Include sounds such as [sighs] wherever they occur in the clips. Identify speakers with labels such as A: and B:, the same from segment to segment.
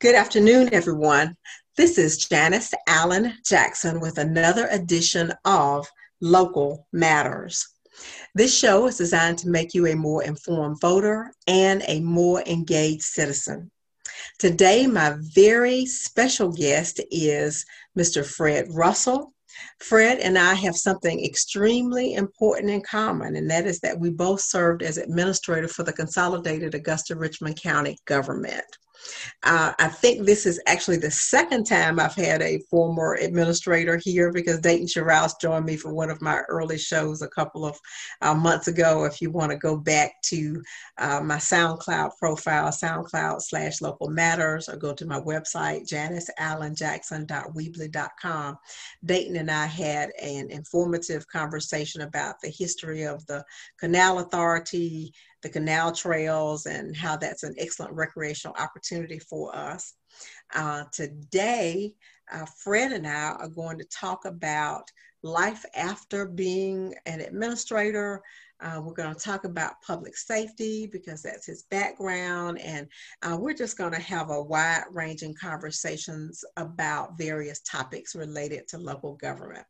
A: Good afternoon, everyone. This is Janice Allen Jackson with another edition of Local Matters. This show is designed to make you a more informed voter and a more engaged citizen. Today, my very special guest is Mr. Fred Russell. Fred and I have something extremely important in common, and that is that we both served as administrator for the Consolidated Augusta Richmond County government. Uh, I think this is actually the second time I've had a former administrator here because Dayton Sherrouse joined me for one of my early shows a couple of uh, months ago. If you want to go back to uh, my SoundCloud profile, SoundCloud slash local matters, or go to my website, janiceallenjackson.weebly.com. Dayton and I had an informative conversation about the history of the Canal Authority, the canal trails and how that's an excellent recreational opportunity for us. Uh, today, uh, Fred and I are going to talk about life after being an administrator. Uh, we're going to talk about public safety because that's his background, and uh, we're just going to have a wide ranging conversations about various topics related to local government.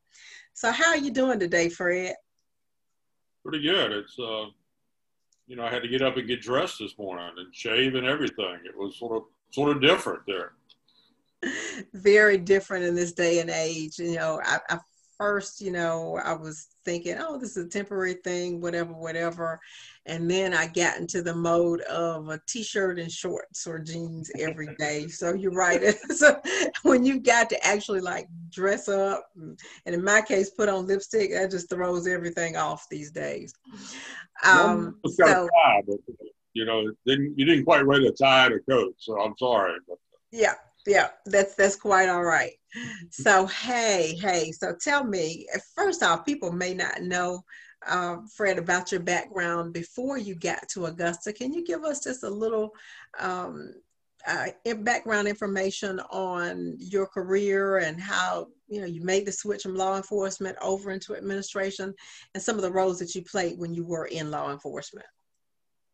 A: So, how are you doing today, Fred?
B: Pretty good. It's uh, you know, I had to get up and get dressed this morning and shave and everything. It was sort of sort of different there.
A: Very different in this day and age. You know, I, I first, you know, I was thinking, oh, this is a temporary thing, whatever, whatever. And then I got into the mode of a t-shirt and shorts or jeans every [laughs] day. So you're right. [laughs] so when you got to actually like dress up, and in my case, put on lipstick, that just throws everything off these days.
B: Um, so, tie, but, you know, didn't, you didn't quite wear the tie or coat, so I'm sorry. But.
A: Yeah, yeah, that's that's quite all right. So hey, hey, so tell me. First off, people may not know, uh, Fred, about your background before you got to Augusta. Can you give us just a little um, uh, background information on your career and how you know you made the switch from law enforcement over into administration, and some of the roles that you played when you were in law enforcement?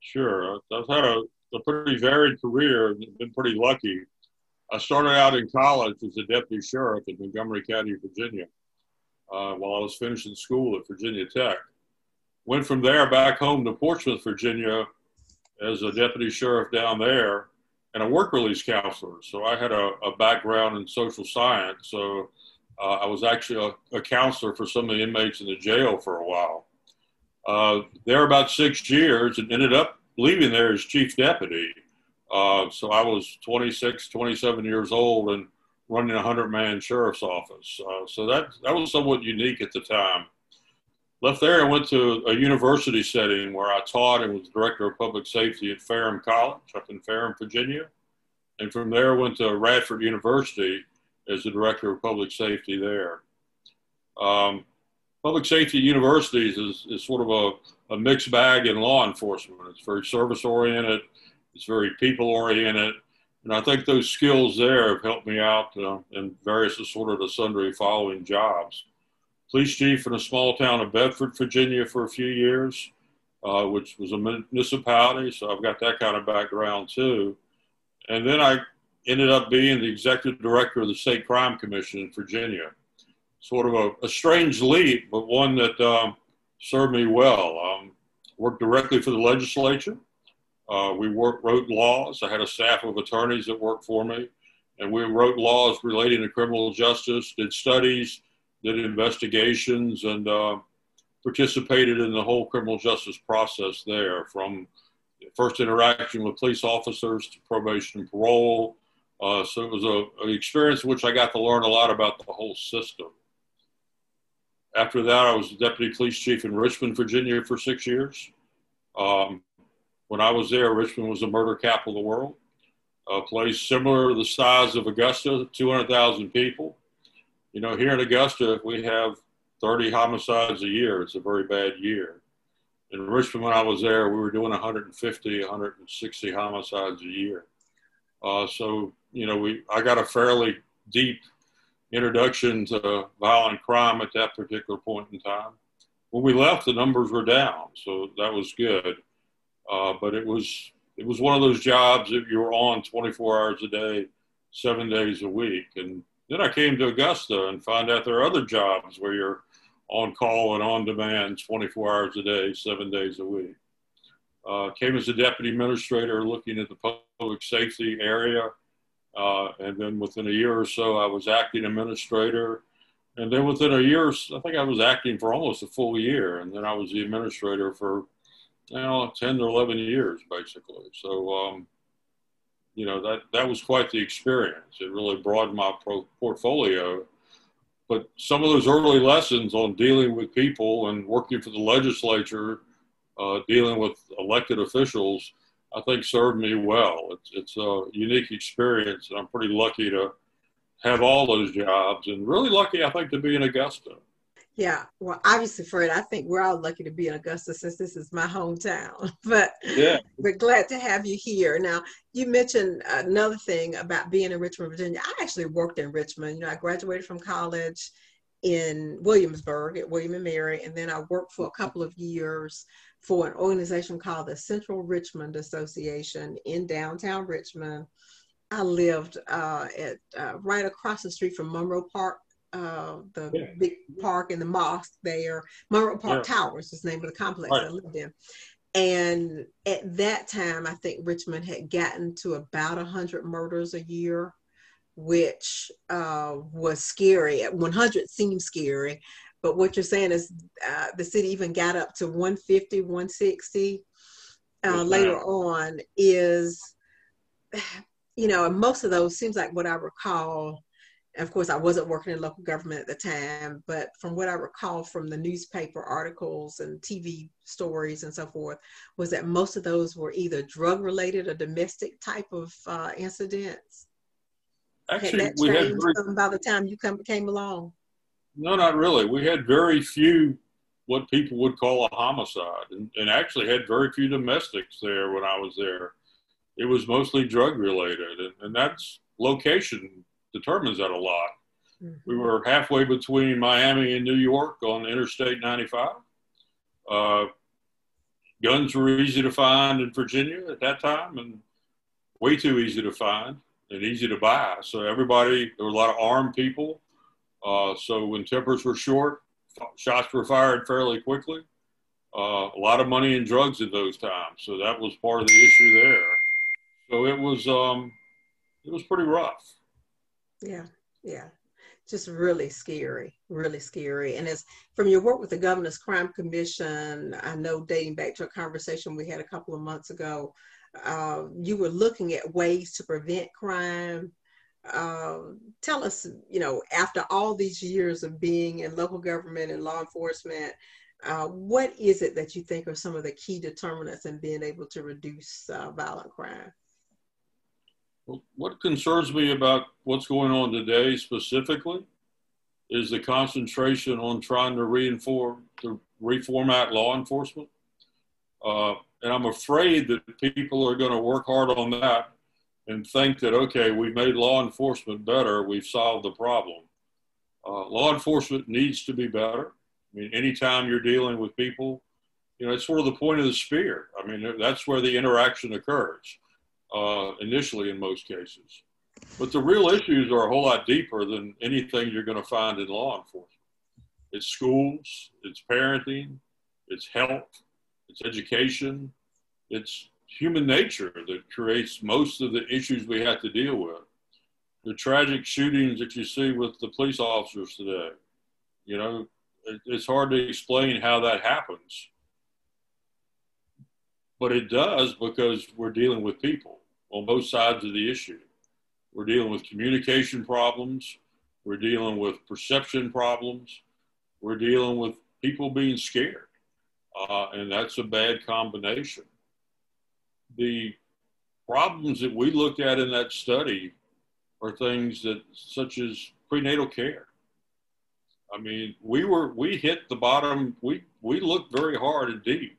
B: Sure, I've had a, a pretty varied career. Been pretty lucky I started out in college as a deputy sheriff in Montgomery County, Virginia, uh, while I was finishing school at Virginia Tech. Went from there back home to Portsmouth, Virginia, as a deputy sheriff down there and a work release counselor. So I had a, a background in social science. So uh, I was actually a, a, counselor for some of the inmates in the jail for a while. Uh, there about six years and ended up leaving there as chief deputy. Uh, so I was 26, 27 years old and running a 100 man sheriff's office. Uh, so that, that was somewhat unique at the time. Left there and went to a university setting where I taught and was director of public safety at Ferrum College up in Ferrum, Virginia. And from there went to Radford University as the director of public safety there. Um, public safety universities is, is sort of a, a mixed bag in law enforcement. It's very service oriented it's very people oriented. And I think those skills there have helped me out uh, in various sort of sundry following jobs. Police chief in a small town of Bedford, Virginia for a few years, uh, which was a municipality. So I've got that kind of background too. And then I ended up being the executive director of the State Crime Commission in Virginia. Sort of a, a strange leap, but one that um, served me well. Um, worked directly for the legislature uh, we wrote laws. I had a staff of attorneys that worked for me, and we wrote laws relating to criminal justice, did studies, did investigations, and uh, participated in the whole criminal justice process there from first interaction with police officers to probation and parole. Uh, so it was a, an experience in which I got to learn a lot about the whole system. After that, I was deputy police chief in Richmond, Virginia for six years. Um, when I was there, Richmond was the murder capital of the world. A place similar to the size of Augusta, 200,000 people. You know, here in Augusta, we have 30 homicides a year. It's a very bad year. In Richmond, when I was there, we were doing 150, 160 homicides a year. Uh, so, you know, we I got a fairly deep, introduction to violent crime at that particular point in time. When we left, the numbers were down, so that was good. Uh, but it was it was one of those jobs that you were on 24 hours a day, seven days a week. And then I came to Augusta and found out there are other jobs where you're on call and on demand 24 hours a day, seven days a week. Uh, came as a deputy administrator looking at the public safety area. Uh, and then within a year or so, I was acting administrator. And then within a year, I think I was acting for almost a full year. And then I was the administrator for, you know, 10 or 11 years, basically. So, um, you know, that, that was quite the experience. It really broadened my pro- portfolio. But some of those early lessons on dealing with people and working for the legislature – uh, dealing with elected officials, I think served me well. It's, it's a unique experience, and I'm pretty lucky to have all those jobs, and really lucky, I think, to be in Augusta.
A: Yeah, well, obviously, Fred, I think we're all lucky to be in Augusta since this is my hometown. [laughs] But yeah, we're glad to have you here. Now, you mentioned another thing about being in Richmond, Virginia. I actually worked in Richmond. You know, I graduated from college in Williamsburg at William and Mary, and then I worked for a couple of years for an organization called the Central Richmond Association in downtown Richmond. I lived uh, at uh, right across the street from Monroe Park, uh, the yeah. big park and the mosque there. Monroe Park yeah. Towers is the name of the complex right. I lived in. And at that time, I think Richmond had gotten to about 100 murders a year, which uh, was scary. 100 seemed scary, but what you're saying is uh, the city even got up to 150, 160 uh, later on is, [sighs] you know, and most of those seems like what I recall. Of course, I wasn't working in local government at the time, but from what I recall from the newspaper articles and TV stories and so forth, was that most of those were either drug related or domestic type of uh, incidents.
B: Actually, had we had
A: very, by the time you come came along.
B: No, not really. We had very few what people would call a homicide, and, and actually had very few domestics there when I was there. It was mostly drug related, and, and that's location determines that a lot. Mm-hmm. We were halfway between Miami and New York on Interstate 95. Uh, guns were easy to find in Virginia at that time, and way too easy to find and easy to buy. So everybody, there were a lot of armed people uh, so when tempers were short, shots were fired fairly quickly. Uh, a lot of money and drugs in those times, so that was part of the issue there. So it was um, it was pretty rough.
A: Yeah, yeah, just really scary, really scary. And as from your work with the Governor's Crime Commission, I know dating back to a conversation we had a couple of months ago, uh, you were looking at ways to prevent crime um, tell us, you know, after all these years of being in local government and law enforcement, uh, what is it that you think are some of the key determinants in being able to reduce uh, violent crime?
B: What concerns me about what's going on today specifically is the concentration on trying to reinform, to reformat law enforcement. Uh, and I'm afraid that people are going to work hard on that and think that, okay, we've made law enforcement better, we've solved the problem. Uh, law enforcement needs to be better. I mean, anytime you're dealing with people, you know, it's sort of the point of the spear. I mean, that's where the interaction occurs uh, initially in most cases. But the real issues are a whole lot deeper than anything you're going to find in law enforcement. It's schools, it's parenting, it's health, it's education, it's human nature that creates most of the issues we have to deal with. The tragic shootings that you see with the police officers today, you know, it, it's hard to explain how that happens. But it does because we're dealing with people on both sides of the issue. We're dealing with communication problems, we're dealing with perception problems, we're dealing with people being scared. Uh, and that's a bad combination the problems that we looked at in that study are things that such as prenatal care. I mean, we were we hit the bottom. We we looked very hard and deep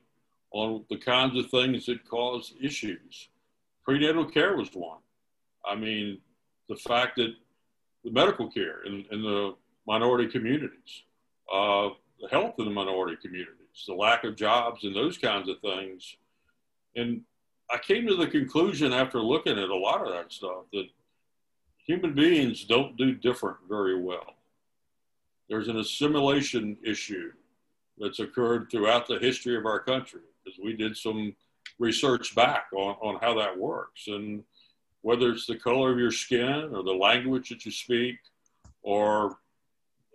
B: on the kinds of things that cause issues. Prenatal care was one. I mean, the fact that the medical care in, in the minority communities, uh, the health in the minority communities, the lack of jobs, and those kinds of things. And I came to the conclusion after looking at a lot of that stuff that human beings don't do different very well. There's an assimilation issue that's occurred throughout the history of our country because we did some research back on, on how that works. And whether it's the color of your skin or the language that you speak or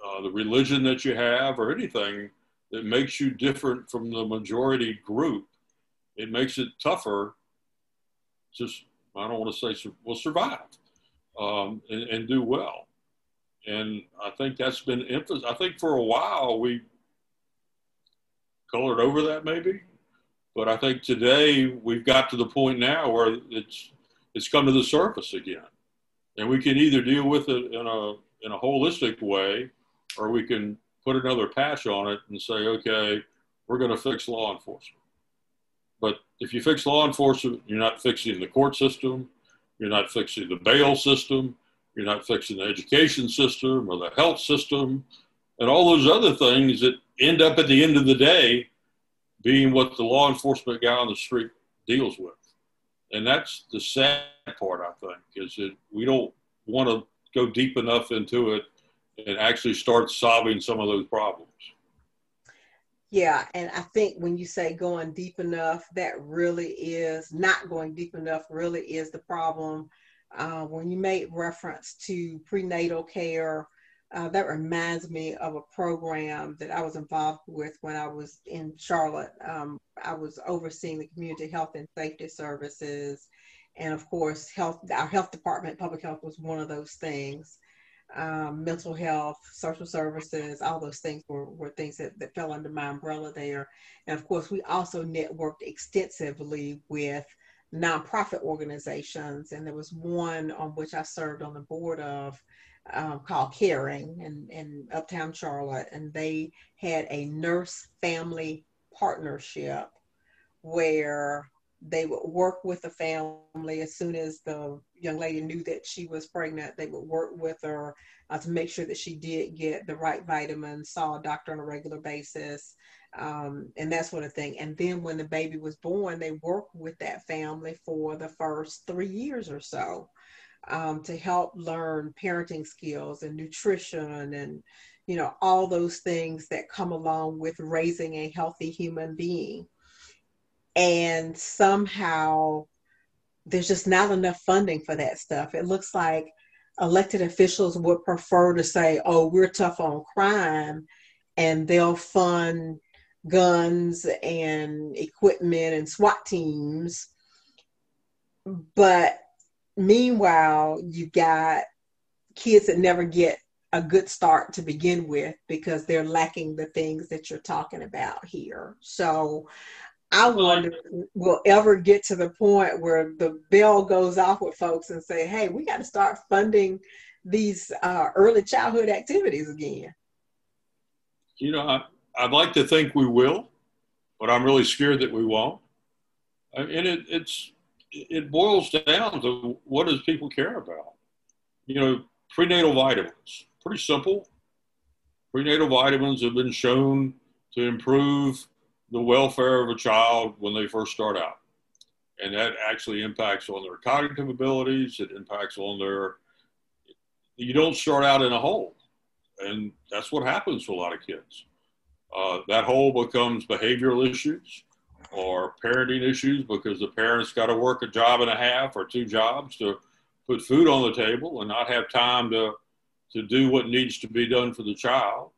B: uh, the religion that you have or anything that makes you different from the majority group, it makes it tougher. Just, I don't want to say, will survive um, and, and do well. And I think that's been emphasized. I think for a while we colored over that maybe, but I think today we've got to the point now where it's it's come to the surface again, and we can either deal with it in a in a holistic way, or we can put another patch on it and say, okay, we're going to fix law enforcement. But if you fix law enforcement, you're not fixing the court system, you're not fixing the bail system, you're not fixing the education system or the health system, and all those other things that end up at the end of the day being what the law enforcement guy on the street deals with. And that's the sad part, I think, is that we don't want to go deep enough into it and actually start solving some of those problems.
A: Yeah, and I think when you say going deep enough, that really is not going deep enough, really is the problem. Uh, when you made reference to prenatal care, uh, that reminds me of a program that I was involved with when I was in Charlotte. Um, I was overseeing the community health and safety services. And of course, health, our health department, public health was one of those things. Um, mental health, social services, all those things were, were things that, that fell under my umbrella there. And of course, we also networked extensively with nonprofit organizations. And there was one on which I served on the board of um, called Care Ring in, in Uptown Charlotte, and they had a nurse family partnership where they would work with the family as soon as the young lady knew that she was pregnant. They would work with her uh, to make sure that she did get the right vitamins, saw a doctor on a regular basis, um, and that sort of thing. And then when the baby was born, they worked with that family for the first three years or so um, to help learn parenting skills and nutrition and you know all those things that come along with raising a healthy human being. And somehow there's just not enough funding for that stuff. It looks like elected officials would prefer to say oh we're tough on crime and they'll fund guns and equipment and SWAT teams. But meanwhile, you got kids that never get a good start to begin with because they're lacking the things that you're talking about here. So I wonder we'll ever get to the point where the bell goes off with folks and say, hey, we got to start funding these uh, early childhood activities again.
B: You know, I, I'd like to think we will, but I'm really scared that we won't. And it, it's it boils down to what does people care about? You know, prenatal vitamins, pretty simple. Prenatal vitamins have been shown to improve the welfare of a child when they first start out. And that actually impacts on their cognitive abilities, it impacts on their, you don't start out in a hole. And that's what happens to a lot of kids. Uh, that hole becomes behavioral issues or parenting issues because the parents got to work a job and a half or two jobs to put food on the table and not have time to to do what needs to be done for the child.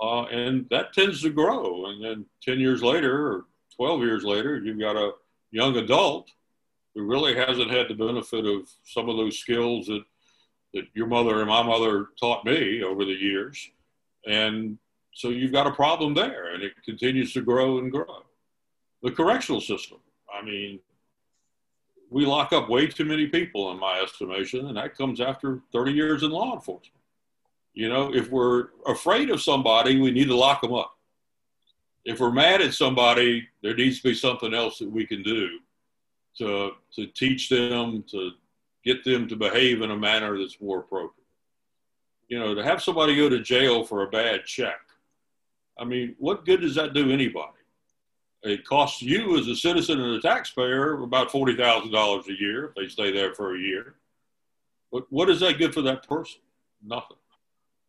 B: Uh, and that tends to grow. And then 10 years later or 12 years later, you've got a young adult who really hasn't had the benefit of some of those skills that, that your mother and my mother taught me over the years. And so you've got a problem there, and it continues to grow and grow the correctional system. I mean, we lock up way too many people, in my estimation, and that comes after 30 years in law enforcement. You know, if we're afraid of somebody, we need to lock them up. If we're mad at somebody, there needs to be something else that we can do to, to teach them, to get them to behave in a manner that's more appropriate. You know, to have somebody go to jail for a bad check. I mean, what good does that do anybody? It costs you as a citizen and a taxpayer about forty thousand dollars a year if they stay there for a year. But what is that good for that person? Nothing.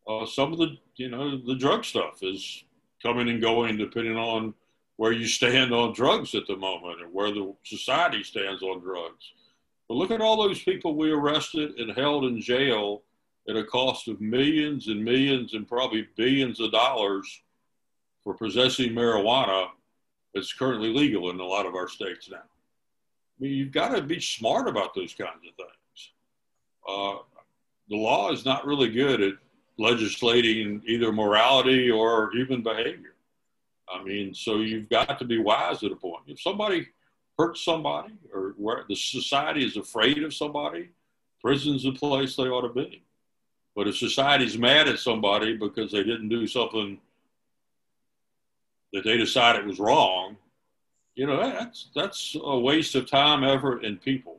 B: Uh, some of the, you know, the drug stuff is coming and going depending on where you stand on drugs at the moment and where the society stands on drugs. But look at all those people we arrested and held in jail at a cost of millions and millions and probably billions of dollars for possessing marijuana that's currently legal in a lot of our states now. I mean, you've got to be smart about those kinds of things. Uh, the law is not really good at legislating either morality or even behavior. I mean, so you've got to be wise at a point. If somebody hurts somebody or where the society is afraid of somebody, prison's the place they ought to be. But if society's mad at somebody because they didn't do something that they decided was wrong, you know, that's that's a waste of time, effort, and people,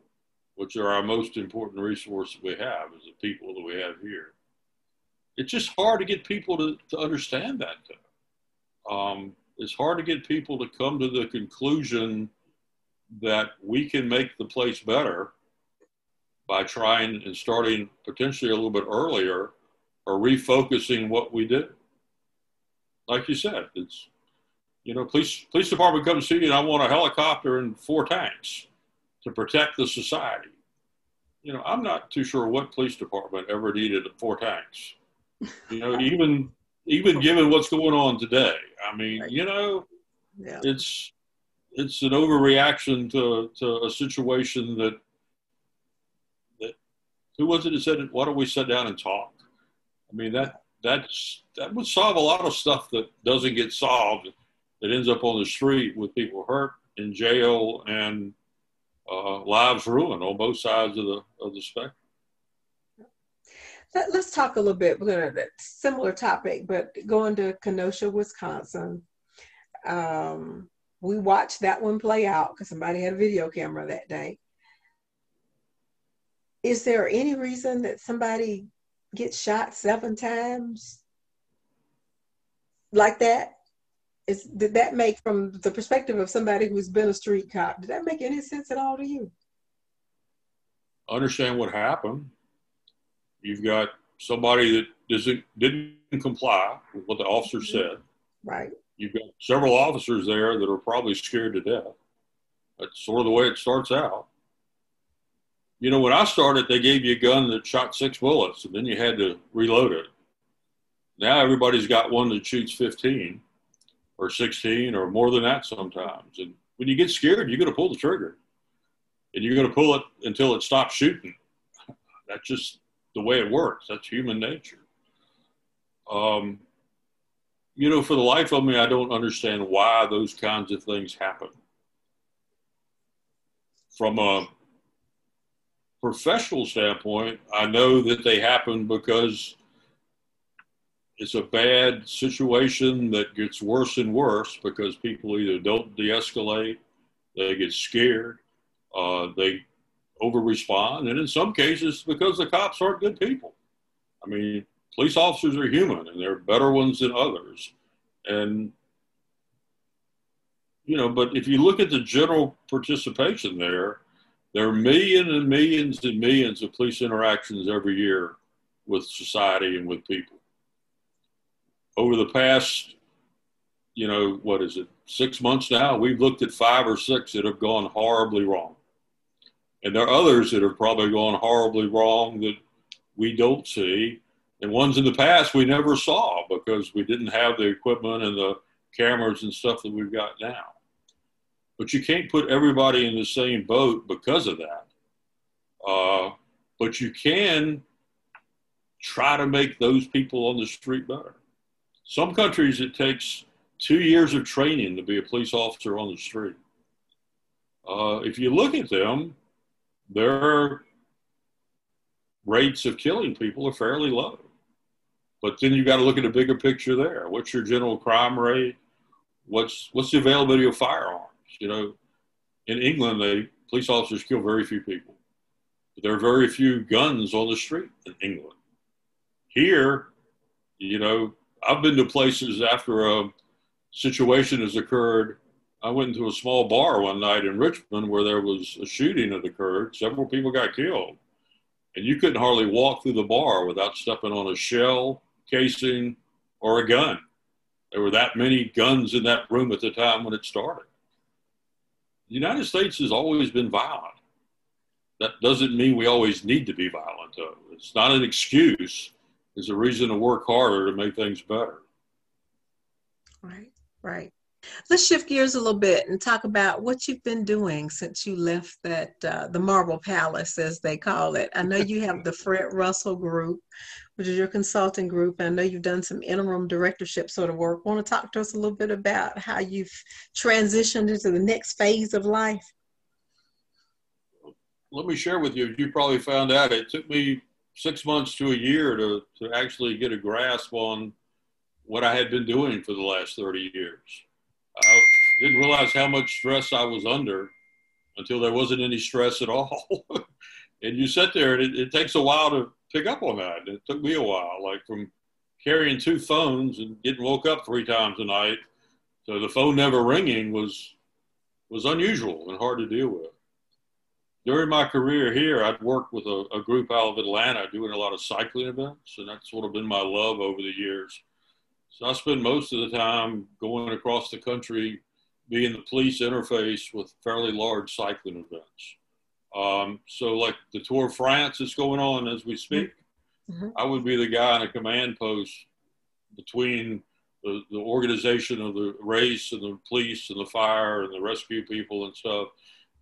B: which are our most important resource we have is the people that we have here. It's just hard to get people to, to understand that. Um, it's hard to get people to come to the conclusion that we can make the place better by trying and starting potentially a little bit earlier or refocusing what we do. Like you said, it's you know, police police department comes to you and I want a helicopter and four tanks to protect the society. You know, I'm not too sure what police department ever needed four tanks. You know, [laughs] even even given what's going on today. I mean, you know, yeah. it's it's an overreaction to, to a situation that that who was it that said why don't we sit down and talk? I mean that that's that would solve a lot of stuff that doesn't get solved that ends up on the street with people hurt in jail and uh, lives ruined on both sides of the of the spectrum.
A: Let, us talk a little bit. Going to similar topic, but going to Kenosha, Wisconsin. Um, we watched that one play out because somebody had a video camera that day. Is there any reason that somebody gets shot seven times like that? Is, did that make, from the perspective of somebody who's been a street cop, did that make any sense at all to you?
B: Understand what happened. You've got somebody that doesn't didn't comply with what the officer mm-hmm. said.
A: Right.
B: You've got several officers there that are probably scared to death. That's sort of the way it starts out. You know, when I started, they gave you a gun that shot six bullets, and then you had to reload it. Now everybody's got one that shoots 15 or 16 or more than that sometimes. And when you get scared, you're going to pull the trigger, and you're going to pull it until it stops shooting. That's just the way it works. That's human nature. Um, you know, for the life of me, I don't understand why those kinds of things happen. From a professional standpoint, I know that they happen because it's a bad situation that gets worse and worse because people either don't de escalate, they get scared, uh, they over respond, and in some cases, because the cops aren't good people. I mean, police officers are human and they're better ones than others. And, you know, but if you look at the general participation there, there are millions and millions and millions of police interactions every year with society and with people. Over the past, you know, what is it, six months now, we've looked at five or six that have gone horribly wrong. And there are others that have probably gone horribly wrong that we don't see and ones in the past we never saw because we didn't have the equipment and the cameras and stuff that we've got now. But you can't put everybody in the same boat because of that. Uh, but you can try to make those people on the street better. Some countries it takes two years of training to be a police officer on the street. Uh, if you look at them, their rates of killing people are fairly low. But then you got to look at a bigger picture there. What's your general crime rate? What's what's the availability of firearms? You know, in England, they police officers kill very few people. There are very few guns on the street in England. Here, you know, I've been to places after a situation has occurred. I went into a small bar one night in Richmond where there was a shooting that occurred. Several people got killed. And you couldn't hardly walk through the bar without stepping on a shell, casing, or a gun. There were that many guns in that room at the time when it started. The United States has always been violent. That doesn't mean we always need to be violent, though. It's not an excuse. It's a reason to work harder to make things better.
A: Right, right. Let's shift gears a little bit and talk about what you've been doing since you left that uh, the Marble Palace, as they call it. I know you have the [laughs] Fred Russell Group, which is your consulting group. I know you've done some interim directorship sort of work. Want to talk to us a little bit about how you've transitioned into the next phase of life?
B: Let me share with you. You probably found out it took me six months to a year to, to actually get a grasp on what I had been doing for the last 30 years. I didn't realize how much stress I was under until there wasn't any stress at all. [laughs] and you sit there and it, it, takes a while to pick up on that. It took me a while, like from carrying two phones and getting woke up three times a night. So the phone never ringing was was unusual and hard to deal with. During my career here, I'd worked with a, a group out of Atlanta doing a lot of cycling events, and that's sort of been my love over the years. So I spend most of the time going across the country, being the police interface with fairly large cycling events. Um, so, like the Tour of France is going on as we speak. Mm-hmm. I would be the guy in a command post between the, the organization of the race and the police and the fire and the rescue people and stuff,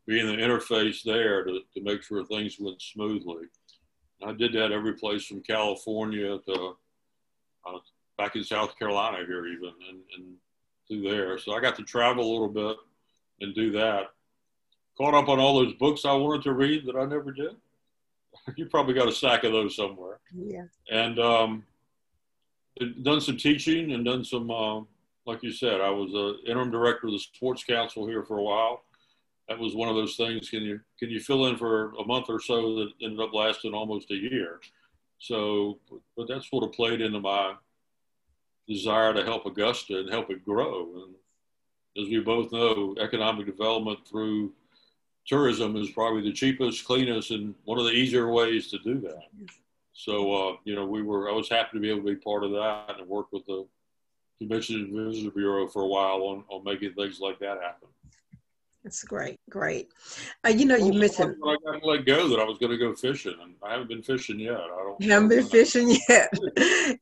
B: being the interface there to, to make sure things went smoothly. I did that every place from California to uh, back in South Carolina here even and, and through there. So I got to travel a little bit and do that. Caught up on all those books I wanted to read that I never did. [laughs] you probably got a stack of those somewhere.
A: Yeah.
B: And um, done some teaching and done some, uh, like you said, I was an interim director of the Sports Council here for a while. That was one of those things. Can you can you fill in for a month or so that ended up lasting almost a year? So, but that sort of played into my desire to help Augusta and help it grow. And as we both know, economic development through tourism is probably the cheapest, cleanest, and one of the easier ways to do that. So, uh, you know, we were, I was happy to be able to be part of that and work with the Convention and Visitor Bureau for a while on, on making things like that happen.
A: That's great, great. Uh, you know, you mentioned
B: I got to let go that I was going to go fishing, and I haven't been fishing yet. I don't.
A: You haven't been fishing [laughs] yet.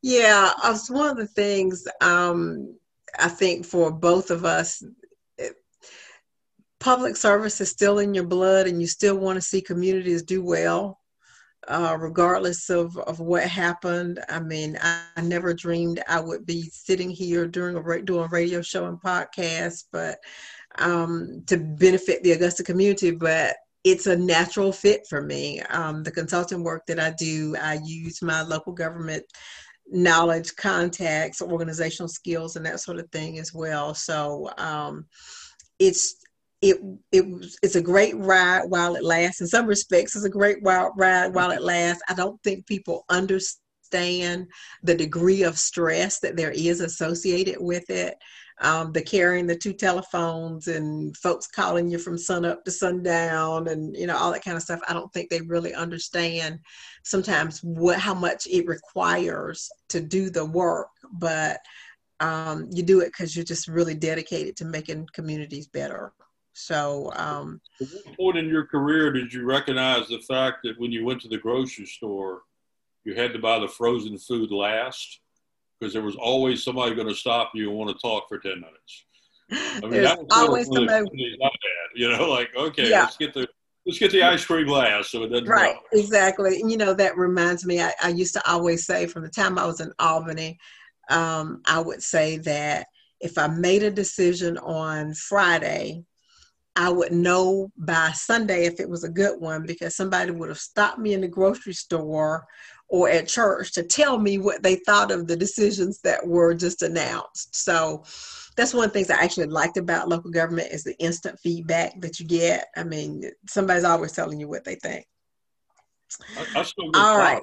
A: yeah, it's one of the things um, I think for both of us. It, public service is still in your blood, and you still want to see communities do well. Uh, regardless of, of what happened. I mean, I, I, never dreamed I would be sitting here during a doing a radio show and podcast, but um, to benefit the Augusta community, but it's a natural fit for me. Um, the consulting work that I do, I use my local government knowledge, contacts, organizational skills, and that sort of thing as well. So um, it's it it it's a great ride while it lasts. In some respects, it's a great ride while it lasts. I don't think people understand the degree of stress that there is associated with it um, the carrying the two telephones and folks calling you from sun up to sundown and you know all that kind of stuff i don't think they really understand sometimes what how much it requires to do the work but um, you do it because you're just really dedicated to making communities better. So um,
B: at what point in your career did you recognize the fact that when you went to the grocery store you had to buy the frozen food last because there was always somebody going to stop you and want to talk for 10 minutes.
A: I mean, There's that was always
B: the bad, you know, like, okay, yeah. let's get the, let's get the ice cream glass so it doesn't
A: right exactly you know that reminds me I, I, used to always say from the time i was in albany um, i would say that if i made a decision on friday i would know by sunday if it was a good one because somebody would have stopped me in the grocery store or at church to tell me what they thought of the decisions that were just announced. So that's one of the things I actually liked about local government is the instant feedback that you get. I mean, somebody's always telling you what they think.
B: I, I still get All right.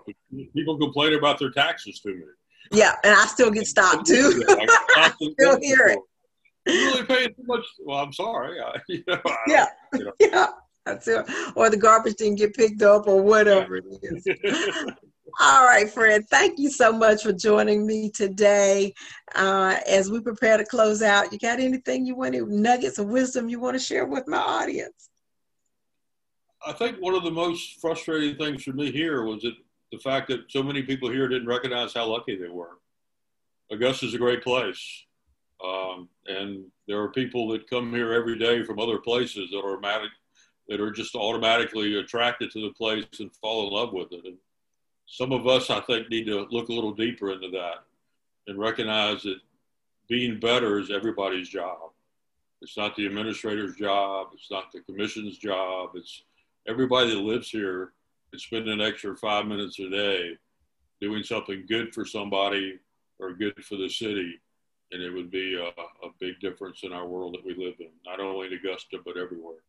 B: People complain about their taxes to me.
A: Yeah, and I still get stopped [laughs] too. I still hear it. [laughs]
B: You really paying too much? Well, I'm sorry. I, [laughs] you know,
A: yeah, you know. [laughs] yeah. That's it. Or the garbage didn't get picked up, or whatever it [laughs] is. All right, Fred. Thank you so much for joining me today. Uh, as we prepare to close out, you got anything you want to nuggets of wisdom you want to share with my audience?
B: I think one of the most frustrating things for me here was that the fact that so many people here didn't recognize how lucky they were. Augusta is a great place. Um, and there are people that come here every day from other places that are automatic, that are just automatically attracted to the place and fall in love with it. And some of us, I think, need to look a little deeper into that and recognize that being better is everybody's job. It's not the administrator's job. It's not the commission's job. It's everybody that lives here can spend an extra five minutes a day doing something good for somebody or good for the city. And it would be a, a big difference in our world that we live in, not only in Augusta, but everywhere.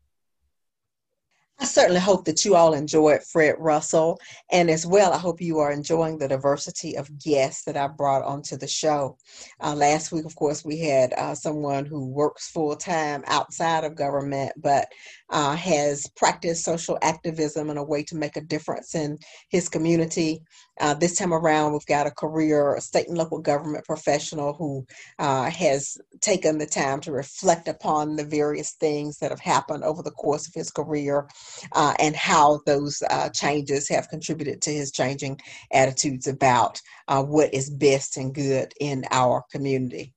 A: I certainly hope that you all enjoyed Fred Russell. And as well, I hope you are enjoying the diversity of guests that I brought onto the show. Uh, last week, of course, we had uh, someone who works full time outside of government, but uh, has practiced social activism in a way to make a difference in his community. Uh, this time around, we've got a career state and local government professional who uh, has taken the time to reflect upon the various things that have happened over the course of his career uh, and how those uh, changes have contributed to his changing attitudes about uh, what is best and good in our community.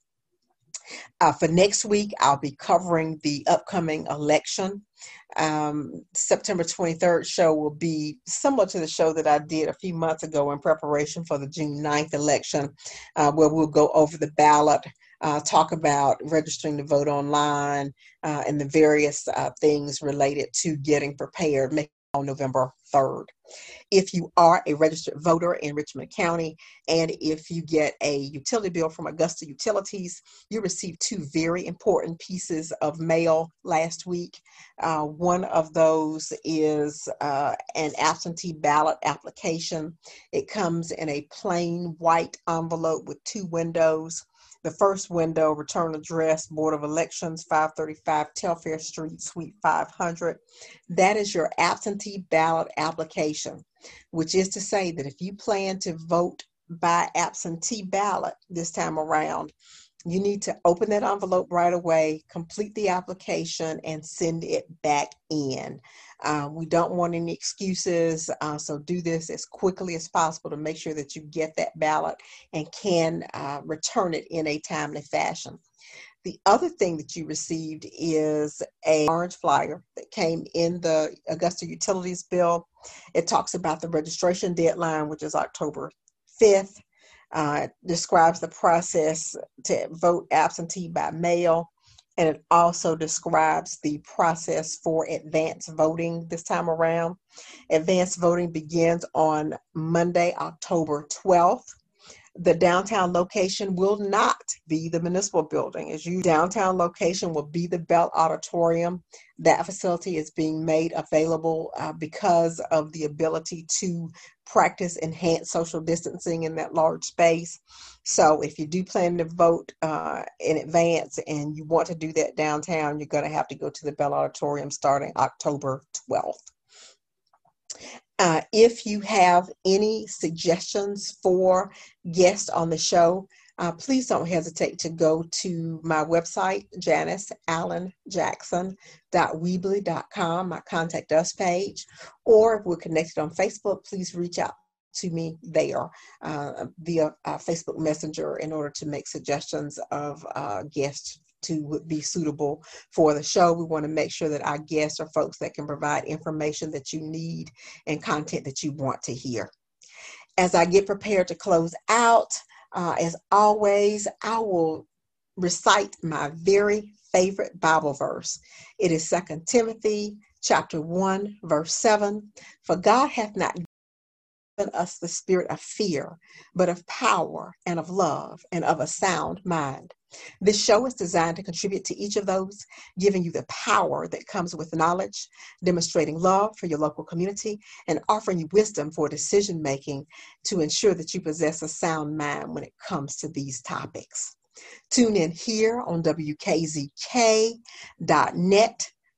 A: Uh, for next week, I'll be covering the upcoming election. Um, September 23rd show will be similar to the show that I did a few months ago in preparation for the June 9th election, uh, where we'll go over the ballot, uh, talk about registering to vote online, uh, and the various uh, things related to getting prepared, on November 3rd. If you are a registered voter in Richmond County and if you get a utility bill from Augusta Utilities, you received two very important pieces of mail last week. Uh, one of those is uh, an absentee ballot application. It comes in a plain white envelope with two windows. The first window, return address, Board of Elections, 535 Telfair Street, Suite 500. That is your absentee ballot application, which is to say that if you plan to vote by absentee ballot this time around, you need to open that envelope right away, complete the application, and send it back in. Uh, we don't want any excuses, uh, so do this as quickly as possible to make sure that you get that ballot and can uh, return it in a timely fashion. The other thing that you received is a orange flyer that came in the Augusta Utilities bill. It talks about the registration deadline, which is October 5th. Uh, describes the process to vote absentee by mail and it also describes the process for advance voting this time around. Advance voting begins on Monday, October 12th. The downtown location will not be the municipal building. As you downtown location will be the Bell Auditorium. That facility is being made available uh, because of the ability to practice enhanced social distancing in that large space. So if you do plan to vote uh, in advance and you want to do that downtown, you're going to have to go to the Bell Auditorium starting October 12th. Uh, if you have any suggestions for guests on the show, uh, please don't hesitate to go to my website, janiceallenjackson.weebly.com, my contact us page, or if we're connected on Facebook, please reach out to me there uh, via uh, Facebook Messenger in order to make suggestions of uh, guests to be suitable for the show. We want to make sure that our guests are folks that can provide information that you need and content that you want to hear. As I get prepared to close out, uh, as always, I will recite my very favorite Bible verse. It is Second Timothy chapter 1, verse 7. For God hath not us the spirit of fear, but of power and of love and of a sound mind. This show is designed to contribute to each of those, giving you the power that comes with knowledge, demonstrating love for your local community, and offering you wisdom for decision making to ensure that you possess a sound mind when it comes to these topics. Tune in here on WKZK.net,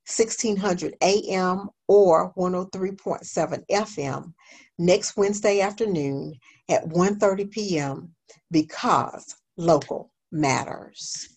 A: 1600 AM or 103.7 FM next Wednesday afternoon at 1:30 p.m. because local matters.